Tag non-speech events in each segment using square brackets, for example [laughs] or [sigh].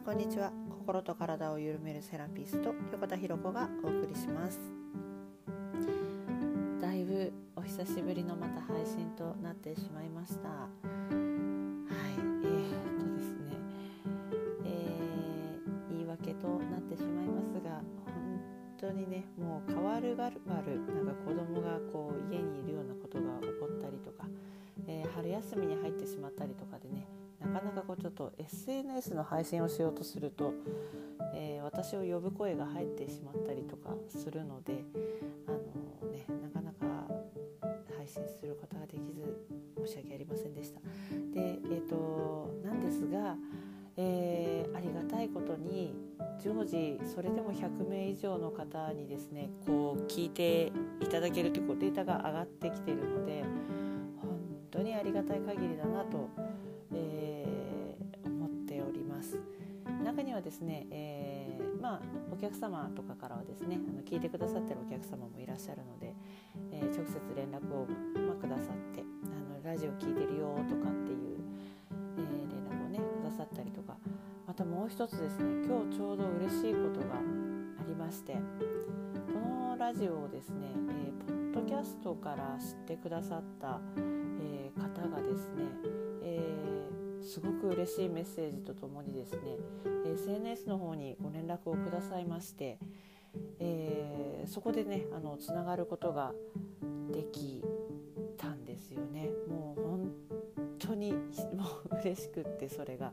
んこんにちは。心と体を緩めるセラピスト横田博子がお送りします。だいぶお久しぶりのまた配信となってしまいました。はいえー、っとですね、えー、言い訳となってしまいますが本当にねもう変わるがるがるなんか子供がこう家にいるようなことが起こったりとか、えー、春休みに入ってしまったりとかでねなかなかこうちょっと SNS の配信をしようとすると、えー、私を呼ぶ声が入ってしまったりとかするのであの、ね、なかなか配信することができず申し訳ありませんでした。で、えーと、なんですが、えー、ありがたいことに常時それでも100名以上の方にですねこう聞いていただけるというこうデータが上がってきているので本当にありがたい限りだなとえ、思っております。中にはですね、えー、まあ、お客様とかからはですねあの聞いてくださってるお客様もいらっしゃるので、えー、直接連絡を、ま、くださってあのラジオ聞いてるよとかっていう、え、連絡をねくださったりとかまたもう一つですね今日ちょうど嬉しいことがありましてこのラジオをですね、えポッドキャストから知ってくださった、え方がですね、すごく嬉しいメッセージとともにですね SNS の方にご連絡をくださいまして、えー、そこでねあのつながることができたんですよね。もう本当にもう嬉しくってそれが。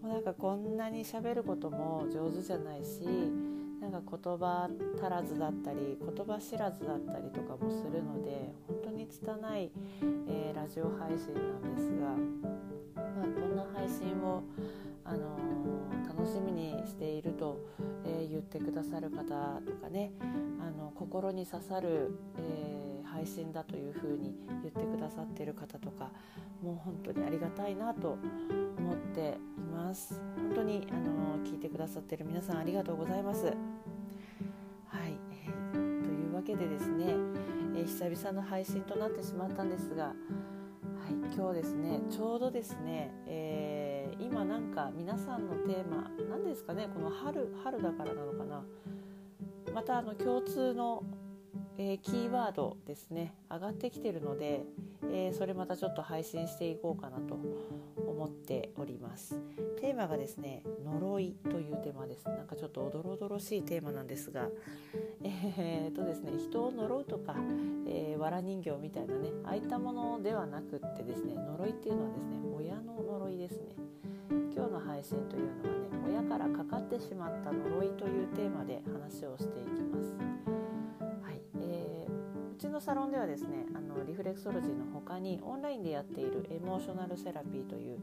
もうなんかこんなに喋ることも上手じゃないしなんか言葉足らずだったり言葉知らずだったりとかもするので本当に拙い、えー、ラジオ配信なんですがまあ、こんな配信を、あの、楽しみにしていると、えー、言ってくださる方とかねあの心に刺さる、えー、配信だというふうに言ってくださっている方とかもう本当にありがたいなと思っています。本当に、あの聞いてくださっている皆さんありがとうございます。はい、えー、というわけでですね、え久々の配信となってしまったんですがはい、今日ですねちょうどですね、えー、今なんか皆さんのテーマ何ですかねこの春春だからなのかな。またあの共通の、えー、キーワードですね上がってきてるので、えー、それまたちょっと配信していこうかなと思っております。テーマがですね呪いというテーマです。なんかちょっとおどろおどろしいテーマなんですが。えー、とですね人を呪うとか、えー、藁人形みたいなねああいったものではなくってですね呪いっていうのはですね親の呪いですね。今日の配信というのはね親からかかってしまった呪いというテーマで話をしていきます、ちのサロンではですねあのリフレクソロジーの他にオンラインでやっているエモーショナルセラピーという、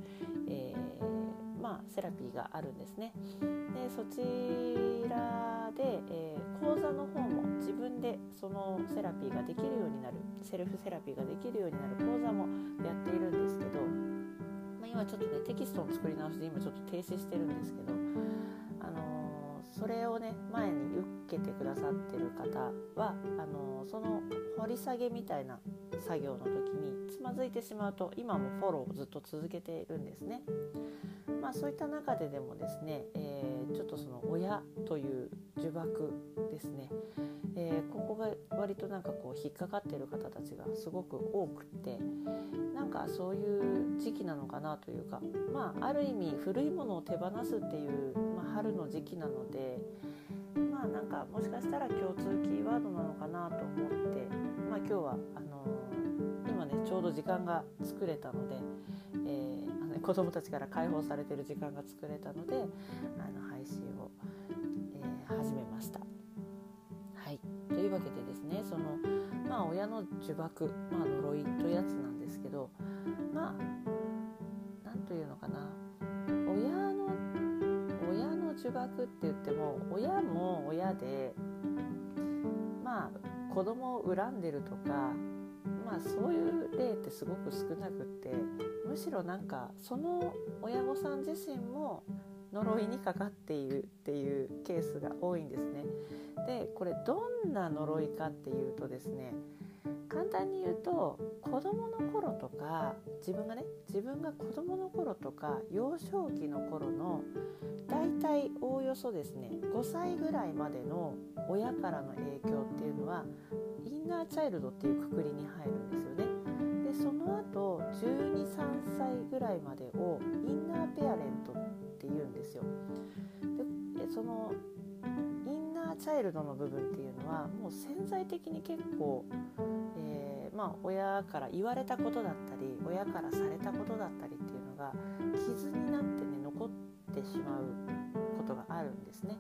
えー、まあ、セラピーがあるんですね。でそちらで、えー、講座の方も自分でそのセラピーができるようになるセルフセラピーができるようになる講座もやっているんですけど、まあ、今ちょっとねテキストの作り直しで今ちょっと停止してるんですけど、あのー、それをね前に受けてくださってる方はあの、その掘り下げみたいな作業の時につまずいてしまうと今もフォローをずっと続けているんですね。まあ、そういった中ででもですね、えー、ちょっとその親という呪縛ですね、えー、ここが割となんかこう引っかかってる方たちがすごく多くってなんかそういう時期なのかなというかまあある意味古いものを手放すっていう、まあ、春の時期なのででまあなんかもしかしたら共通キーワードなのかなと思って、まあ、今日はあの、今ねちょうど時間が作れたので、えー子どもたちから解放されてる時間が作れたのであの配信を、えー、始めました。はい、というわけでですねその、まあ、親の呪縛、まあ、呪いというやつなんですけどまあ何というのかな親の親の呪縛って言っても親も親でまあ子供を恨んでるとかまあそういう例ってすごく少なくってむしろなんかその親御さん自身も呪いにかかっているっていうケースが多いんですね。でこれどんな呪いかっていうとですね簡単に言うと子どもの頃とか自分がね自分が子どもの頃とか幼少期の頃の大体おおよそですね5歳ぐらいまでの親からの影響っていうのはインナーチャイルドっていうくくりに入るんですよね。でその後123歳ぐらいまでをインナーペアレントっていうんですよ。でそのインナーチャイルドの部分っていうのはもう潜在的に結構、まあ、親から言われたことだったり親からされたことだったりっていうのが傷になってね残ってしまうことがあるんですね。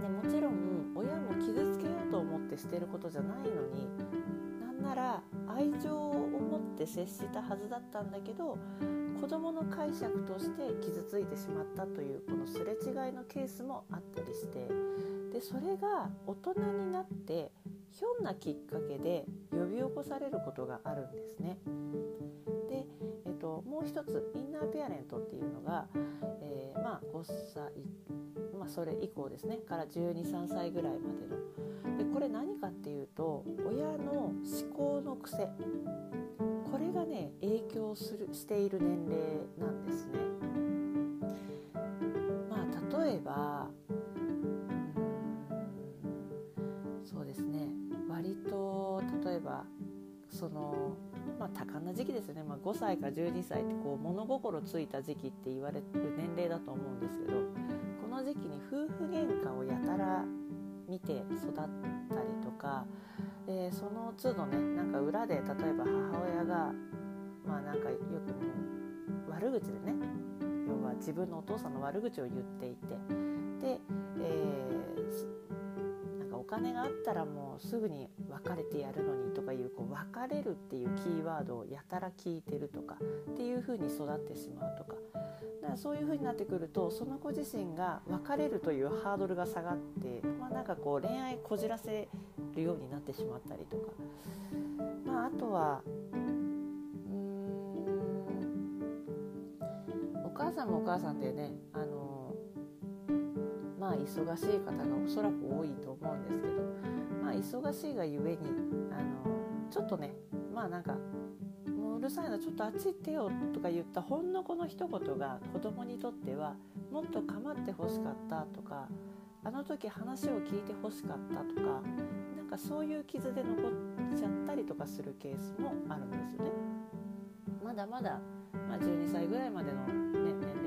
でもちろん親も傷つけようと思ってしてることじゃないのになんなら愛情を持って接したはずだったんだけど子どもの解釈として傷ついてしまったというこのすれ違いのケースもあったりしてでそれが大人になってひょんなきっかけで呼び起こされることがあるんですね。で、えっと、もう一つインナーペアレントっていうのが、えー、まあ、5歳、まあ、それ以降ですねから123歳ぐらいまでのでこれ何かっていうと親の思考の癖これがね影響するしている年齢なんですね。まあ例えばそのまあ多感な時期ですよね、まあ、5歳から12歳ってこう物心ついた時期って言われる年齢だと思うんですけどこの時期に夫婦喧嘩をやたら見て育ったりとかでその都度ねなんか裏で例えば母親がまあなんかよくも悪口でね要は自分のお父さんの悪口を言っていてで、えー、金があったらもうすぐに別れてやるのにとかいうこう別れるっていうキーワードをやたら聞いてるとかっていう風に育ってしまうとか。だからそういう風になってくるとその子自身が別れるというハードルが下がって、まあ、なんかこう恋愛こじらせるようになってしまったりとか、まあ、あとはお母さんもお母さんでねあのまあ忙しい方がおそらく多いと思うんですけど、まあ、忙しいがゆえにあのちょっとねまあなんかもううるさいのちょっとあっち行ってよとか言ったほんのこの一言が子供にとってはもっと構ってほしかったとかあの時話を聞いてほしかったとかなんかそういう傷で残っちゃったりとかするケースもあるんですよね。まだまだ、まあ、12歳ぐらいまでの、ね、年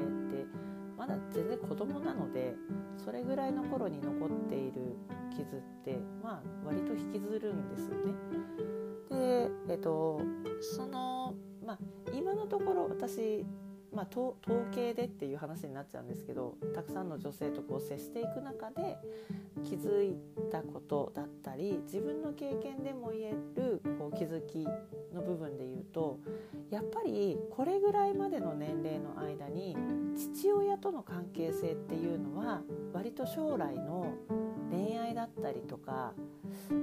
まだ全然子供なのでそれぐらいの頃に残っている傷ってまあ割と引きずるんですよね。でえっとそのまあ今のところ私まあ、統計でっていう話になっちゃうんですけどたくさんの女性とこう接していく中で気づいたことだったり自分の経験でも言えるこう気づきの部分で言うとやっぱりこれぐらいまでの年齢の間に父親との関係性っていうのは割と将来の恋愛だったりとか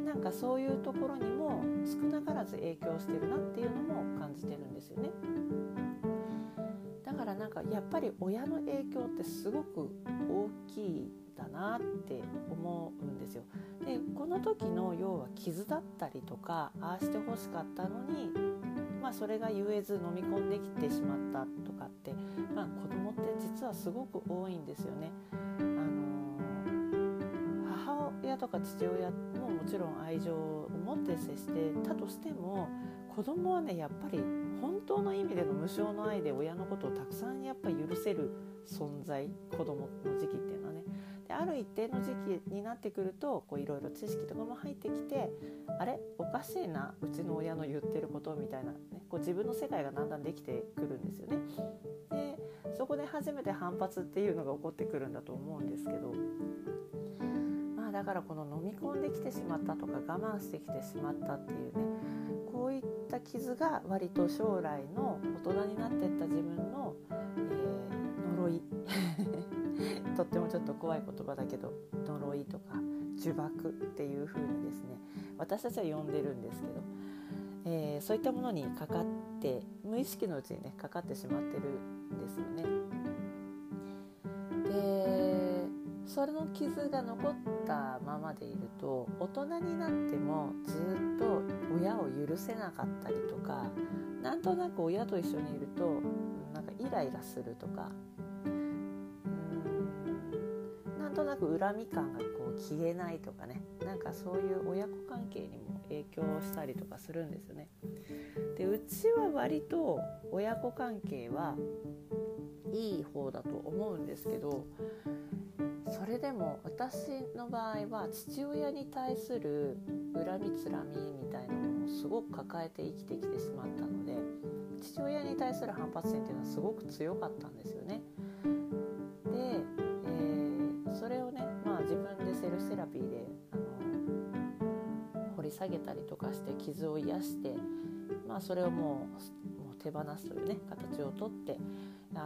なんかそういうところにも少なからず影響してるなっていうのも感じてるんですよね。だからなんかやっぱり親の影響ってすごく大きいだなって思うんですよ。でこの時の要は傷だったりとかああしてほしかったのに、まあ、それが言えず飲み込んできてしまったとかって、まあ、子供って実はすごく多いんですよね。あの母親とか父親ももちろん愛情を持って接してたとしても子供はねやっぱり本当の意味での無償の愛で親のことをたくさんやっぱ許せる存在子供の時期っていうのはね。である一定の時期になってくるといろいろ知識とかも入ってきてあれ？おかしいな。うちの親の言ってることみたいな、ね、こう自分の世界がだんだんできてくるんですよね。でそこで初めて反発っていうのが起こってくるんだと思うんですけど。まあだからこの飲み込んできてしまったとか我慢してきてしまったっていうね。こういった傷が割と将来の大人になっていった自分の、えー、呪い [laughs] とってもちょっと怖い言葉だけど呪いとか呪縛っていう風にですね私たちは呼んでるんですけど、えー、そういったものにかかって無意識のうちにねかかってしまってるんですよね。でそれの傷が残ったままでいると大人になってもずっ許せなかったりとかなんとなく親と一緒にいるとなんかイライラするとかうんなんとなく恨み感がこう消えないとかねなんかそういう親子関係にも影響したりとかするんですよね。でうちは割と親子関係はいい方だと思うんですけどそれでも私の場合は父親に対する恨みつらみみたいなすごく抱えて生きてきてしまったので父親に対する反発心っていうのはすごく強かったんですよね。で、えー、それをね、まあ、自分でセルフセラピーであの掘り下げたりとかして傷を癒して、まあ、それをもうもう手放すというね形をとって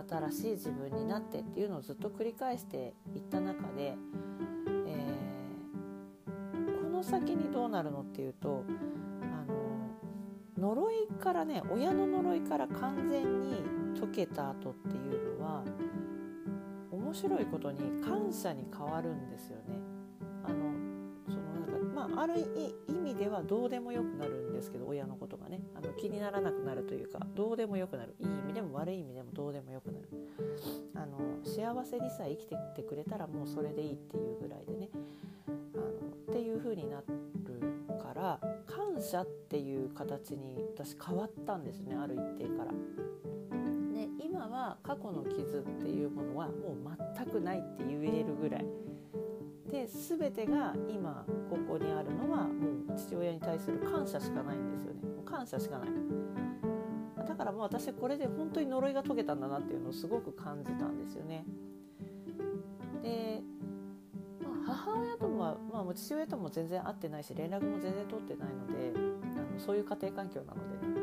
新しい自分になってっていうのをずっと繰り返していった中で、この先にどうなるのっていうと呪いからね親の呪いから完全に解けた後っていうのは面白いことに感謝に変わるんですよね。あのそのなんかまあ、ある意味ではどうでもよくなるんですけど親のことがね。あの気にならなくなるというかどうでもよくなる。いい意味でも悪い意味でもどうでもよくなる。あの幸せにさえ生きてってくれたらもうそれでいいっていうぐらいでね。あのっていう風になるから感謝っていう形に私変わったんですねある一定から。で今は過去の傷っていうものはもう全くないって言えるぐらい。で全てが今ここにあるのはもう父親に対する感謝しかないんですよねもう感謝しかないだからもう私これで本当に呪いが解けたんだなっていうのをすごく感じたんですよねで、まあ、母親とは、まあ、父親とも全然会ってないし連絡も全然取ってないのであのそういう家庭環境なのでねも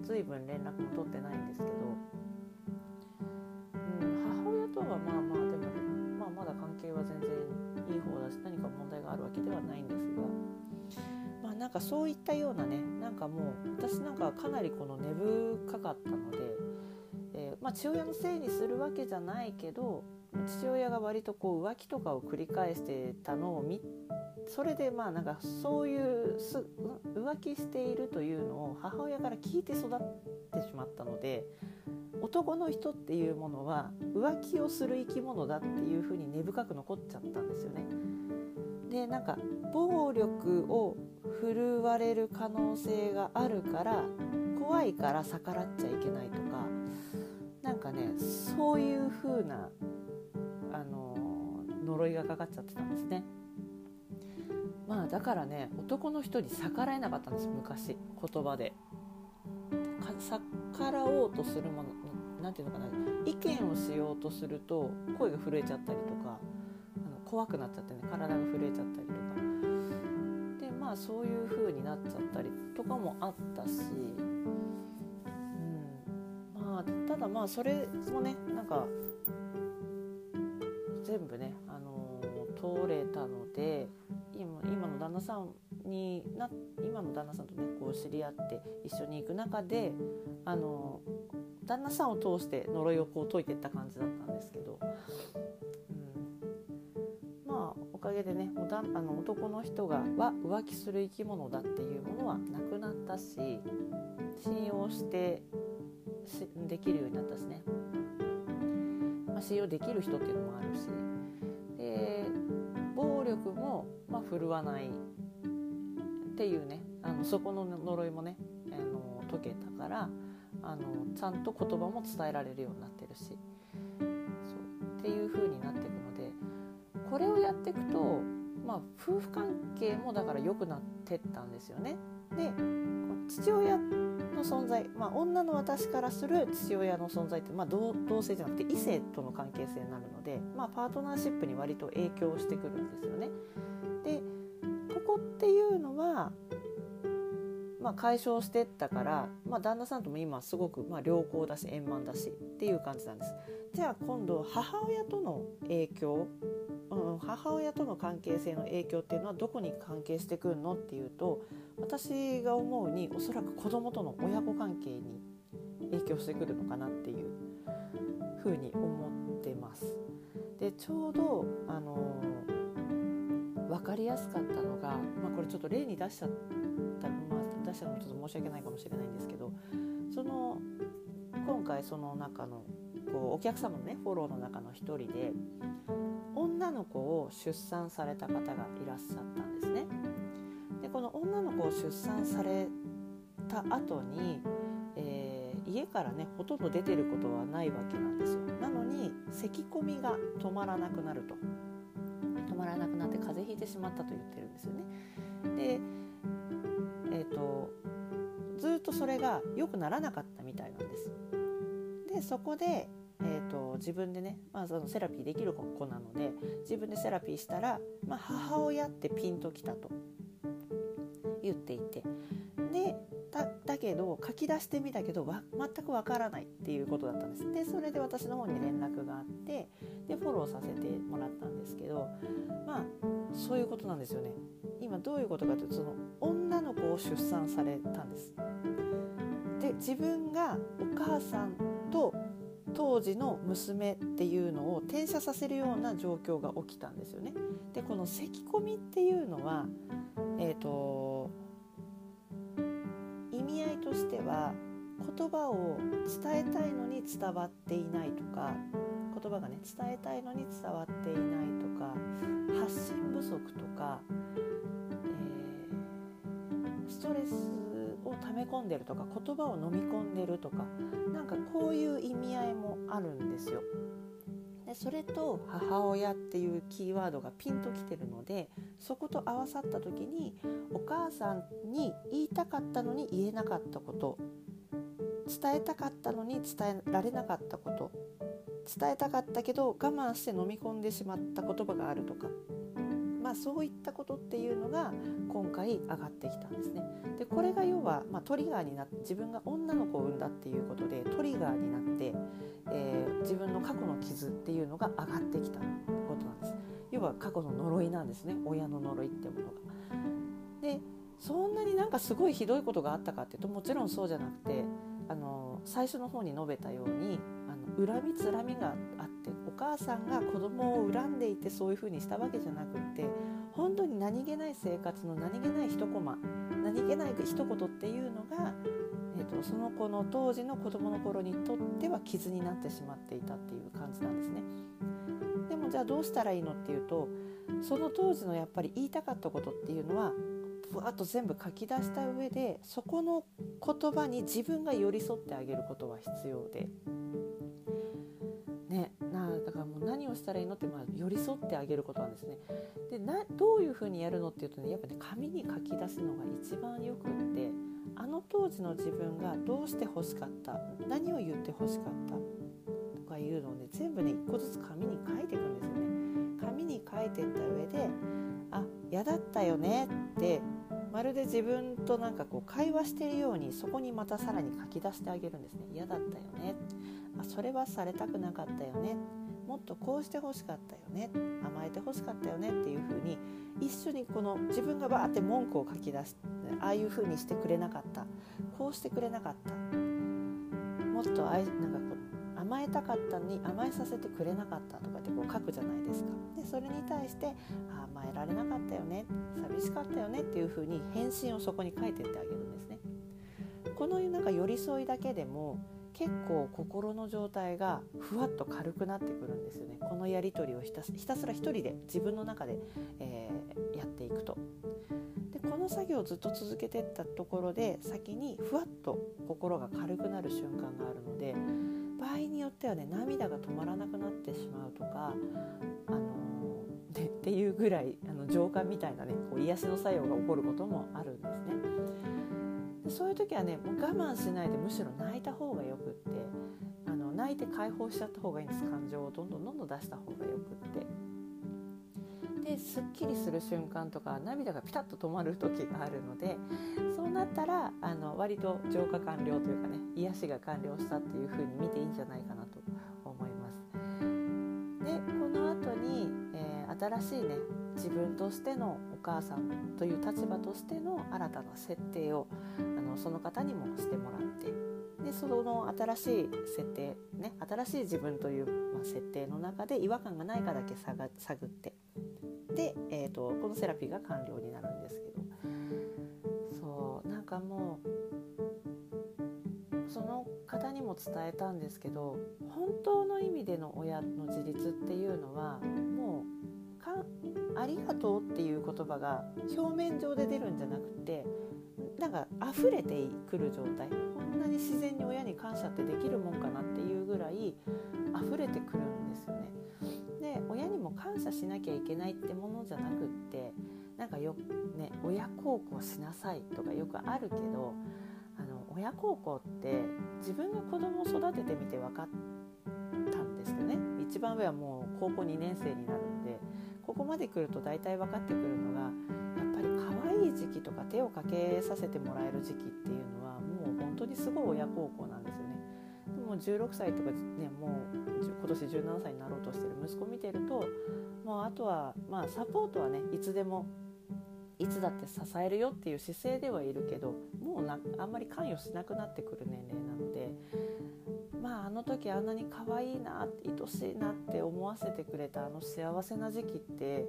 う随分連絡も取ってないんですけど、うん、母親とはまあまあでも、まあ、まだ関係は全然いい方だし何か問題があるわけではないんですが、まあ、なんかそういったようなねなんかもう私なんかかなりこの根深かったので、えー、まあ、父親のせいにするわけじゃないけど父親が割とこう浮気とかを繰り返してたのを見それでまあなんかそういう浮気しているというのを母親から聞いて育ってしまったので男の人っていうものは浮気をする生き物だっていうふうに根深く残っちゃったんですよね。でなんか暴力を振るわれる可能性があるから怖いから逆らっちゃいけないとかなんかねそういう風な呪いがかかっちゃってたんですね。まあだからね男の人に逆らえなかったんです昔言葉で。逆らおうとするもの何て言うのかな意見をしようとすると声が震えちゃったりとかあの怖くなっちゃってね体が震えちゃったりとかでまあそういう風になっちゃったりとかもあったし、うん、まあただまあそれもねなんか全部ね、通れたので今今の旦那さんにな今の旦那さんとねこう知り合って一緒に行く中であの旦那さんを通して呪いをこう解いていった感じだったんですけど、うん、まあおかげでねもうだあの男の人がは浮気する生き物だっていうものはなくなったし信用してできるようになったしね、まあ、信用できる人っていうのもあるし。も、まあ、振るわない。っていうね。あのそこの呪いもねあの解けたからあのちゃんと言葉も伝えられるようになってるし。そう。っていう風になっていくのでこれをやっていくと、まあ、夫婦関係もだから良くなってったんですよね。で父親の存在、まあ、女の私からする父親の存在って、まあ、同同性じゃなくて異性との関係性になるので、まあ、パートナーシップに割と影響してくるんですよね。でここっていうのはまあ、解消してったから、まあ、旦那さんとも今すごくま良好だし円満だしっていう感じなんです。じゃあ今度母親との影響、母親との関係性の影響っていうのはどこに関係してくるのっていうと私が思うにおそらく子供との親子関係に影響してくるのかなっていうふうに思ってます。でちょうど、あのー、分かりやすかったのが、まあ、これちょっと例に出しちゃった、まあ、出したのもちょっと申し訳ないかもしれないんですけどその今回その中のこうお客様のねフォローの中の一人で女の子を出産された方がいらっしゃったんですね。この女の子を出産された後に、えー、家からねほとんど出てることはないわけなんですよ。なのに咳込みが止まらなくなると止まらなくなって風邪ひいてしまったと言ってるんですよね。でえーとずっとそれが良くならなかったみたいなんです。でそこで、えーと、自分でね、まあ、そのセラピーできる子なので自分でセラピーしたら、まあ、母親ってピンときたと言っていて。でだだけど書き出してみたけどわ全くわからないっていうことだったんです。でそれで私の方に連絡があってでフォローさせてもらったんですけどまあそういうことなんですよね。今どういうことかというとその女の子を出産されたんです。で自分がお母さんと当時の娘っていうのを転写させるような状況が起きたんですよね。でこの咳込みっていうのは、えーと、意味合いとしては言葉を伝えたいのに伝わっていないとか言葉がね伝えたいのに伝わっていないとか発信不足とか、えー、ストレスを溜め込んでるとか言葉を飲み込んでるとかなんかこういう意味合いもあるんですよ。でそれと母親っていうキーワードがピンときてるのでそこと合わさった時にお母さんに言いたかったのに言えなかったこと伝えたかったのに伝えられなかったこと伝えたかったけど我慢して飲み込んでしまった言葉があるとか、そういったことっていうのが今回上がってきたんですね。でこれが要は、まあ、トリガーになって自分が女の子を産んだっていうことでトリガーになって、えー、自分の過去の傷っていうのが上がってきたことなんです。要は過去の呪いなんですね親の呪いってものが。でそんなになんかすごいひどいことがあったかっていうともちろんそうじゃなくてあの最初の方に述べたようにあの恨みつらみが母さんが子供を恨んでいてそういうふうにしたわけじゃなくって本当に何気ない生活の何気ない一コマ何気ない一言っていうのが、えーと、その子の当時の子供の頃にとっては傷になってしまっていたっていう感じなんですね。でもじゃあどうしたらいいのっていうとその当時のやっぱり言いたかったことっていうのはぶわっと全部書き出した上でそこの言葉に自分が寄り添ってあげることは必要で何をしたらいいのって、まあ、寄り添ってあげることなんですね。でなどういうふうにやるのっていうとねやっぱね紙に書き出すのが一番よくってあの当時の自分がどうして欲しかった何を言って欲しかったとかいうのをね全部ね一個ずつ紙に書いていくんですよね。紙に書いてった上で「あ嫌だったよね」ってまるで自分となんかこう会話してるようにそこにまたさらに書き出してあげるんですね嫌だったよねあそれはされたくなかったよねもっとこうしてほしかったよね甘えてほしかったよねっていう風に一緒にこの自分がバーって文句を書き出してああいう風にしてくれなかったこうしてくれなかったもっとあいなんかこう甘えたかったのに甘えさせてくれなかったとかってこう書くじゃないですか。でそれに対して甘えられなかったよね寂しかったよねっていう風に返信をそこに書いてってあげるんですね。このなんか寄り添いだけでも結構心の状態がふわっと軽くなってくるんですよねこのやり取りをひたひたすら一人で自分の中で、えー、やっていくと。でこの作業をずっと続けてったところで先にふわっと心が軽くなる瞬間があるので場合によってはね涙が止まらなくなってしまうとか、あのー、っていうぐらいあの浄化みたいなねこう癒しの作用が起こることもあるんですね。そういう時はねもう我慢しないでむしろ泣いた方がよくってあの泣いて解放しちゃった方がいいんです感情をどんどんどんどん出した方がよくって。ですっきりする瞬間とか涙がピタッと止まる時があるのでそうなったらあの割と浄化完了というかね癒しが完了したっていう風に見ていいんじゃないかなと思います。でこの後に、えー、新しいね自分としての母さんという立場としての新たな設定をあのその方にもしてもらってでその新しい設定ね新しい自分という、まあ、設定の中で違和感がないかだけ探ってで、えーと、このセラピーが完了になるんですけど。そうなんかもうその方にも伝えたんですけど本当の意味での親の自立っていうのはもうか「ありがとう」っていう言葉が表面上で出るんじゃなくてなんか溢れてくる状態こんなに自然に親に感謝ってできるもんかなっていうぐらい溢れてくるんですよね。で親にも感謝しなきゃいけないってものじゃなくってなんかよね親孝行しなさいとかよくあるけどあの親孝行って自分が子供を育ててみて分かったんですよね一番上はもう高校2年生になるんでここまで来ると大体分かってくるのがやっぱり可愛い時期とか手をかけさせてもらえる時期っていうのはもう本当にすごい親孝行なんですよね。でも16歳とかねもう今年17歳になろうとしてる息子見てるともうあとはまあサポートはねいつでもいつだって支えるよっていう姿勢ではいるけどもうなあんまり関与しなくなってくる年齢なのでまああの時あんなに可愛いな愛しいなって思わせてくれたあの幸せな時期って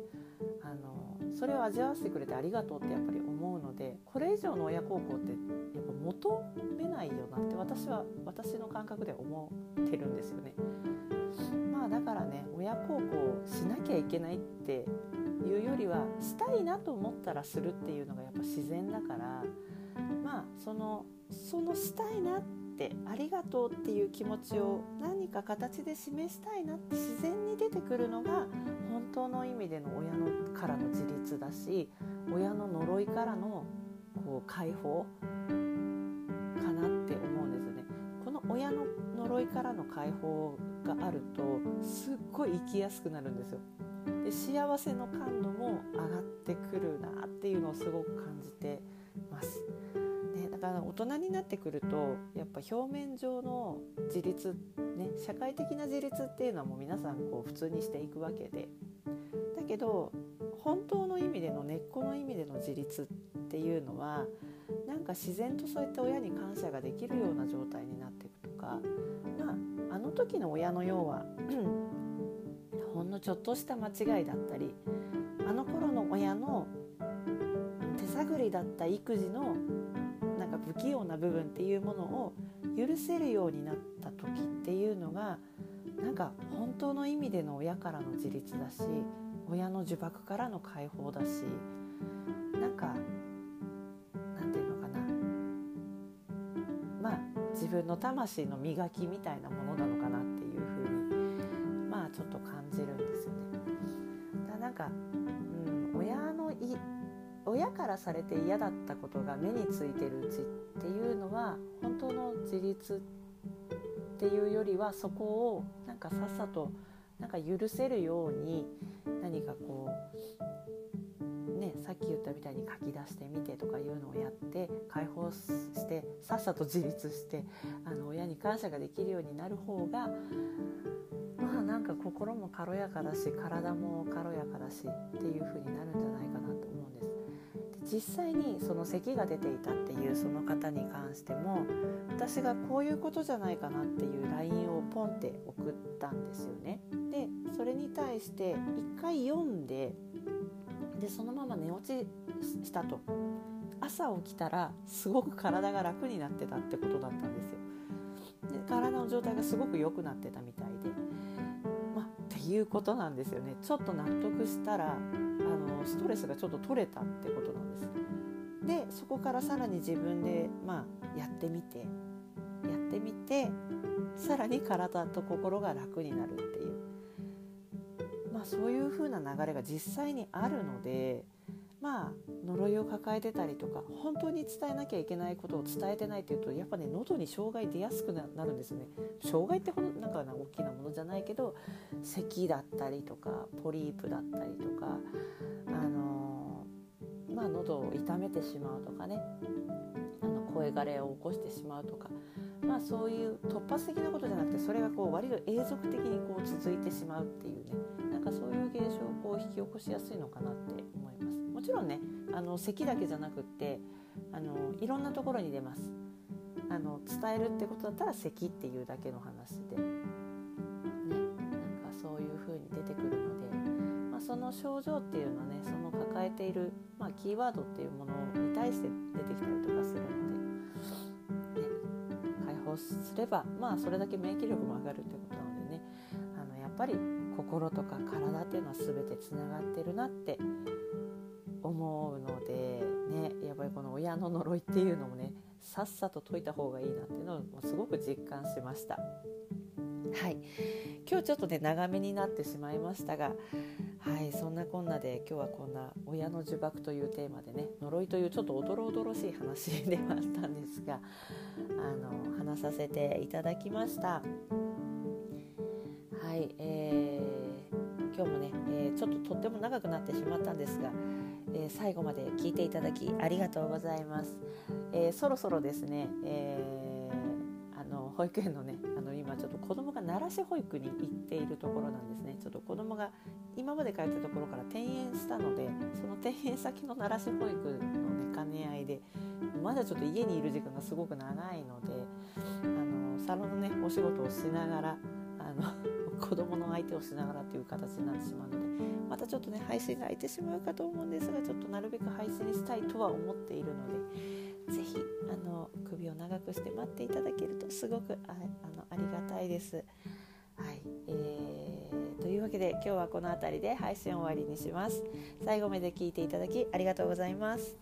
あのそれを味わわせてくれてありがとうってやっぱり思うのでこれ以上の親孝行ってやっぱ求めないよなって私は私の感覚で思ってるんですよね。まあだからね親孝行しなきゃいけないっていうよりはしたいなと思ったらするっていうのがやっぱ自然だからまあそのそのしたいなってありがとうっていう気持ちを何か形で示したいなって自然に出てくるのが本当の意味での親のからの自立だし親の呪いからのこう解放かなって思うんですよね。この親の呪いからの解放があるとすっごい生きやすくなるんですよ。で幸せの感度も上がってくるなっていうのをすごく感じて大人になってくるとやっぱ表面上の自立、ね、社会的な自立っていうのはもう皆さんこう普通にしていくわけで。だけど本当の意味での根っこの意味での自立っていうのはなんか自然とそうやって親に感謝ができるような状態になっていくとかまああの時の親の要は [clears throat] ほんのちょっとした間違いだったりあの頃の親の手探りだった育児のか不器用な部分っていうものを許せるようになった時っていうのがなんか本当の意味での親からの自立だし親の呪縛からの解放だしなんかなんていうのかなまあ自分の魂の磨きみたいなものなのかなっていうふうにまあちょっと感じるんですよね。だなんか、親からされて嫌だったことが目についてるうちっていうのは本当の自立っていうよりはそこをなんかさっさとなんか許せるように何かこうねさっき言ったみたいに書き出してみてとかいうのをやって解放してさっさと自立してあの親に感謝ができるようになる方がまあなんか心も軽やかだし体も軽やかだしっていう風になるんじゃないかなと思うんです。実際にその咳が出ていたっていうその方に関しても私がこういうことじゃないかなっていう LINE をポンって送ったんですよね。でそれに対して一回読んででそのまま寝落ちしたと朝起きたらすごく体が楽になってたってことだったんですよ。で体の状態がすごく良くなってたみたいで、ま、っていうことなんですよね。ちょっと納得したらストレスがちょっと取れたってことなんです。でそこからさらに自分で、まあ、やってみてやってみてさらに体と心が楽になるっていう、まあ、そういう風な流れが実際にあるので。まあ呪いを抱えてたりとか本当に伝えなきゃいけないことを伝えてないっていうとやっぱね喉に障害出やすくなるんですね。障害ってほんなんか大きなものじゃないけど咳だったりとかポリープだったりとかあのまあ喉を痛めてしまうとかね。あの声枯れを起こしてしまうとか。まあそういう突発的なことじゃなくてそれがこう割と永続的にこう続いてしまうっていうね。なんかそういう現象をこう引き起こしやすいのかなって。もちろんねあの咳だけじゃなくってあのいろんなところに出ます。あの伝えるってことだったら咳っていうだけの話で、ね、なんかそういう風に出てくるので、まあ、その症状っていうのはねその抱えている、まあ、キーワードっていうものに対して出てきたりとかするので、ね、解放すれば、まあ、それだけ免疫力も上がるってことなのでねあのやっぱり心とか体っていうのは全てつながってるなって思うのでねやっぱりこの親の呪いっていうのもねさっさと解いた方がいいなっていうのをすごく実感しました。はい今日ちょっとね長めになってしまいましたがはいそんなこんなで今日はこんな「親の呪縛」というテーマでね呪いというちょっとおどろおどろしい話ではあったんですがあの話させていただきました。はい、えー、今日もね、えー、ちょっととっても長くなってしまったんですが、えー、最後まで聞いていただきありがとうございます。えそろそろですね、えあの保育園のねあの今ちょっと子供が奈良市保育に行っているところなんですねちょっと子供が今まで通ったところから転園したのでその転園先の奈良市保育のね兼ね合いでまだちょっと家にいる時間がすごく長いのであのサロンのねお仕事をしながらあの子供の相手をしながらという形になってしまうのでまたちょっとね配信が空いてしまうかと思うんですがちょっとなるべく配信したいとは思っているので是非あの首を長くして待っていただけるとすごくああのありがたいです。はいえー、というわけで今日はこの辺りで配信終わりにします。最後まで聞いていただきありがとうございます。